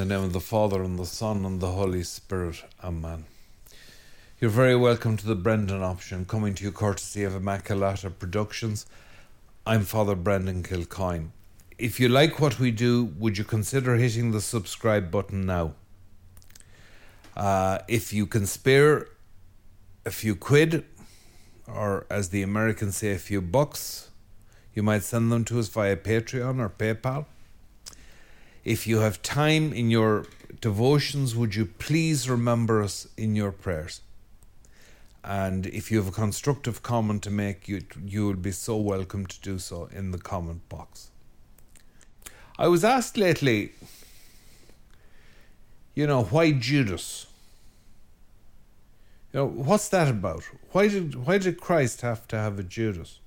the name of the Father, and the Son, and the Holy Spirit. Amen. You're very welcome to the Brendan option, coming to you courtesy of Immaculata Productions. I'm Father Brendan Kilcoyne. If you like what we do, would you consider hitting the subscribe button now? Uh, if you can spare a few quid, or as the Americans say, a few bucks, you might send them to us via Patreon or PayPal. If you have time in your devotions, would you please remember us in your prayers? And if you have a constructive comment to make, you you will be so welcome to do so in the comment box. I was asked lately, you know, why Judas? You know, what's that about? Why did why did Christ have to have a Judas?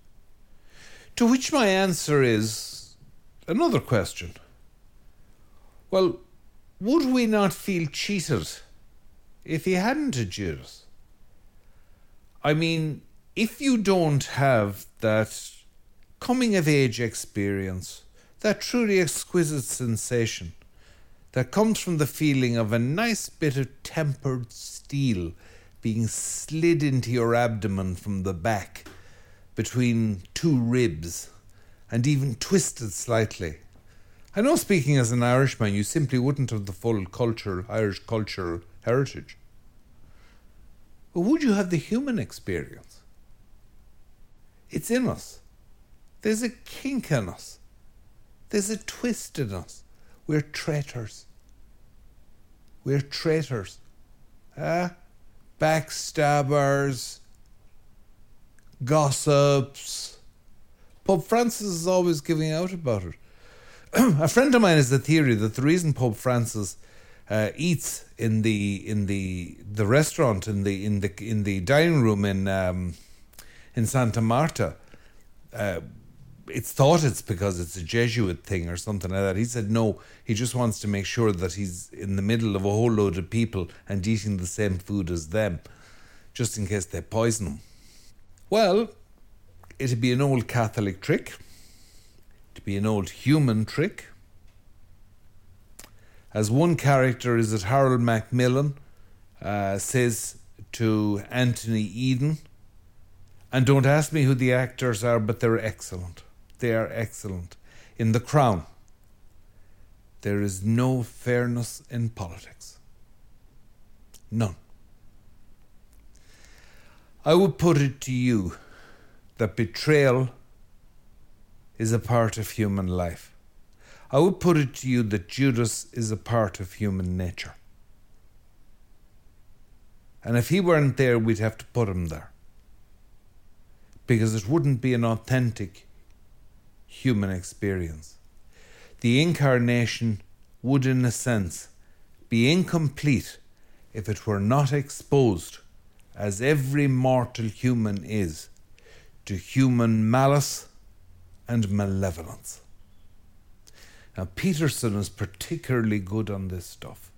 To which my answer is another question. Well, would we not feel cheated if he hadn't a Judas? I mean, if you don't have that coming of age experience, that truly exquisite sensation that comes from the feeling of a nice bit of tempered steel being slid into your abdomen from the back between two ribs and even twisted slightly I know speaking as an Irishman, you simply wouldn't have the full culture, Irish cultural heritage. But would you have the human experience? It's in us. There's a kink in us. There's a twist in us. We're traitors. We're traitors. Ah? Backstabbers. Gossips. Pope Francis is always giving out about it. a friend of mine has the theory that the reason Pope Francis uh, eats in the in the the restaurant in the in the in the dining room in um, in Santa Marta. Uh, it's thought it's because it's a Jesuit thing or something like that. He said no, he just wants to make sure that he's in the middle of a whole load of people and eating the same food as them, just in case they poison him. Well, it'd be an old Catholic trick to be an old human trick. As one character is that Harold Macmillan uh, says to Anthony Eden, and don't ask me who the actors are, but they're excellent. They are excellent. In The Crown, there is no fairness in politics. None. I would put it to you that betrayal is a part of human life. I would put it to you that Judas is a part of human nature. And if he weren't there, we'd have to put him there. Because it wouldn't be an authentic human experience. The incarnation would, in a sense, be incomplete if it were not exposed, as every mortal human is, to human malice and malevolence. Now, Peterson is particularly good on this stuff,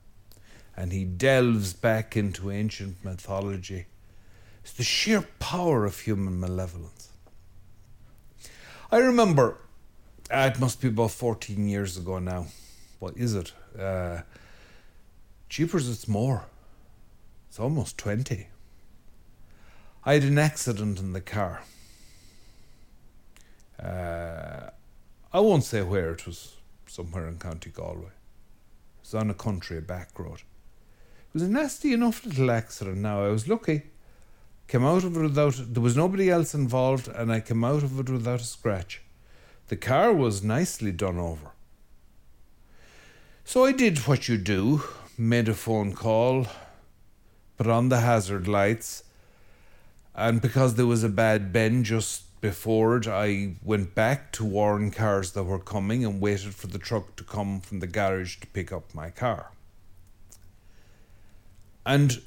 and he delves back into ancient mythology. It's the sheer power of human malevolence. I remember, uh, it must be about 14 years ago now. What is it? Uh, Jeepers, it's more. It's almost 20. I had an accident in the car. Uh, I won't say where it was, somewhere in County Galway. It was on a country, back road. It was a nasty enough little accident. Now I was lucky. Came out of it without there was nobody else involved, and I came out of it without a scratch. The car was nicely done over. So I did what you do, made a phone call, put on the hazard lights, and because there was a bad bend just before it, I went back to warn cars that were coming and waited for the truck to come from the garage to pick up my car. And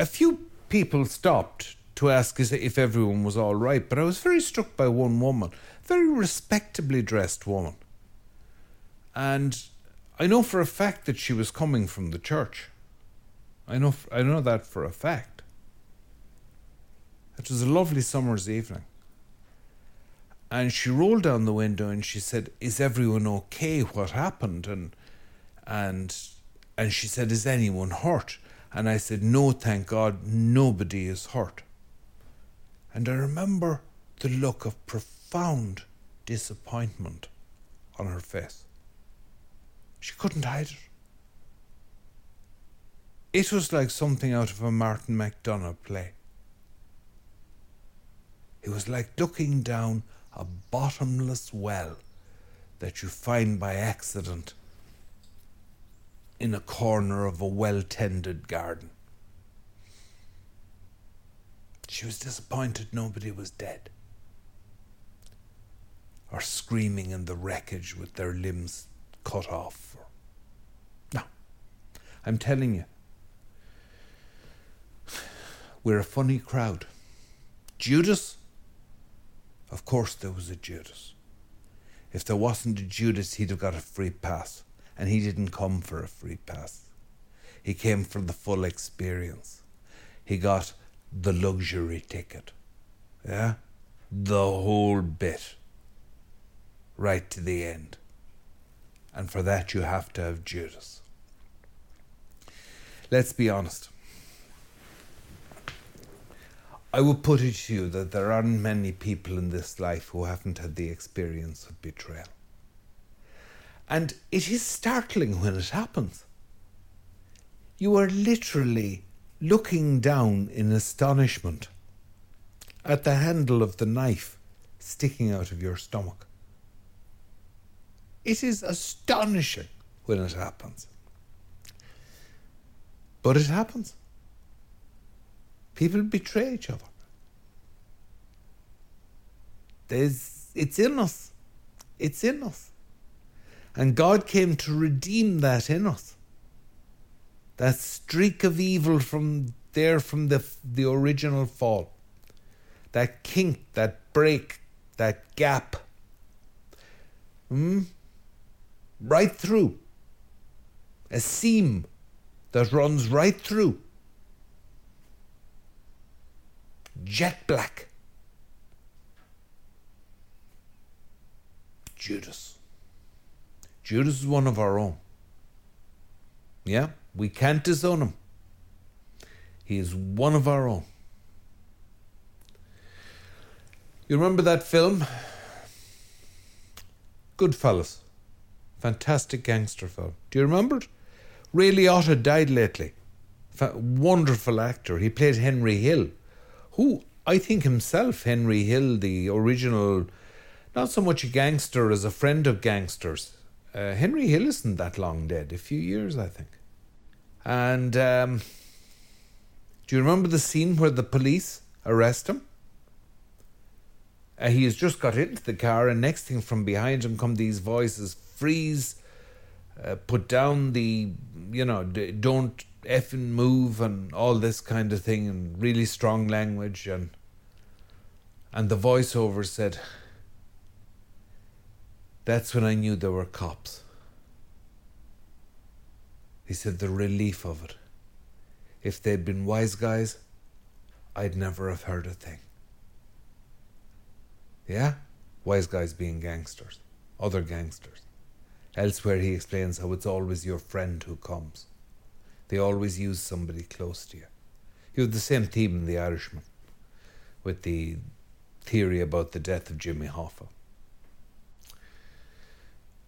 a few people stopped to ask if everyone was all right, but I was very struck by one woman, very respectably dressed woman. And I know for a fact that she was coming from the church. I know, I know that for a fact. It was a lovely summer's evening. And she rolled down the window and she said, Is everyone okay? What happened? And and and she said, Is anyone hurt? And I said, No, thank God, nobody is hurt. And I remember the look of profound disappointment on her face. She couldn't hide it. It was like something out of a Martin McDonagh play. It was like looking down a bottomless well that you find by accident in a corner of a well tended garden. She was disappointed nobody was dead or screaming in the wreckage with their limbs cut off. No, I'm telling you, we're a funny crowd. Judas? Of course there was a Judas. If there wasn't a Judas, he'd have got a free pass. And he didn't come for a free pass. He came for the full experience. He got the luxury ticket. Yeah? The whole bit. Right to the end. And for that, you have to have Judas. Let's be honest. I would put it to you that there aren't many people in this life who haven't had the experience of betrayal. And it is startling when it happens. You are literally looking down in astonishment at the handle of the knife sticking out of your stomach. It is astonishing when it happens. But it happens. People betray each other. There's, it's in us. It's in us. And God came to redeem that in us. That streak of evil from there from the, the original fall. That kink, that break, that gap. Hmm? Right through. A seam that runs right through jet black. Judas. Judas is one of our own. Yeah, we can't disown him. He is one of our own. You remember that film? Goodfellas. Fantastic gangster film. Do you remember it? Ray Liotta died lately. wonderful actor. He played Henry Hill who I think himself, Henry Hill, the original, not so much a gangster as a friend of gangsters. Uh, Henry Hill isn't that long dead, a few years, I think. And um, do you remember the scene where the police arrest him? Uh, he has just got into the car, and next thing from behind him come these voices freeze, uh, put down the, you know, don't effing move and all this kind of thing and really strong language and and the voiceover said that's when I knew there were cops. He said the relief of it. If they'd been wise guys, I'd never have heard a thing. Yeah? Wise guys being gangsters, other gangsters. Elsewhere, he explains how it's always your friend who comes. They always use somebody close to you. You have the same theme in The Irishman with the theory about the death of Jimmy Hoffa.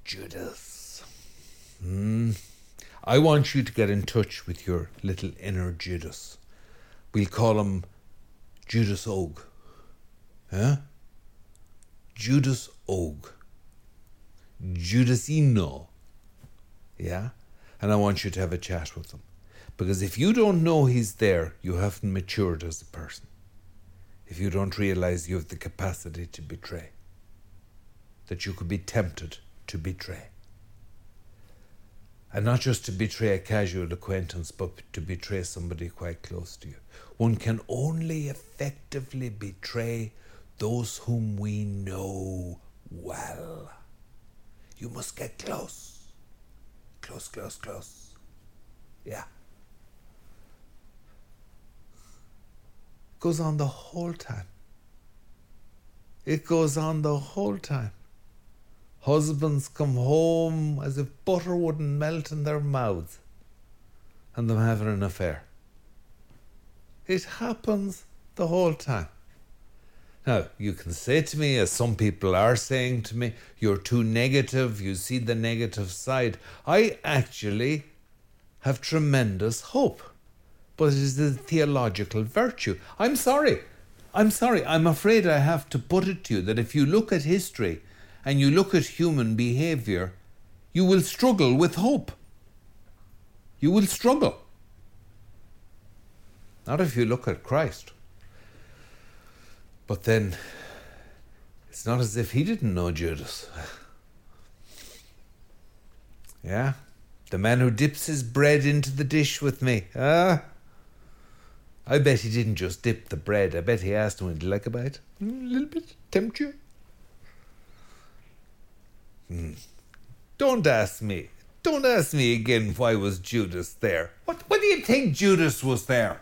Judas. Mm. I want you to get in touch with your little inner Judas. We'll call him Judas Og. Huh? Judas Og. Judasino. Yeah? And I want you to have a chat with him. Because if you don't know he's there, you haven't matured as a person. If you don't realize you have the capacity to betray, that you could be tempted to betray. And not just to betray a casual acquaintance, but to betray somebody quite close to you. One can only effectively betray those whom we know well. You must get close. Close, close, close. Yeah. Goes on the whole time. It goes on the whole time. husbands come home as if butter wouldn't melt in their mouths and them having an affair. It happens the whole time. Now, you can say to me, as some people are saying to me, you're too negative, you see the negative side. I actually have tremendous hope, but it is a theological virtue. I'm sorry. I'm sorry. I'm afraid I have to put it to you that if you look at history and you look at human behavior, you will struggle with hope. You will struggle. Not if you look at Christ. But then, it's not as if he didn't know Judas. yeah, the man who dips his bread into the dish with me. Ah, I bet he didn't just dip the bread. I bet he asked him, Would you like a bite? Mm, a little bit. Tempt you? Hmm. Don't ask me. Don't ask me again why was Judas there. What, what do you think Judas was there?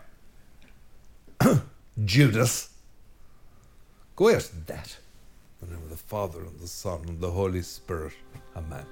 Judas. Go in that. In the name of the Father and the Son and the Holy Spirit. Amen.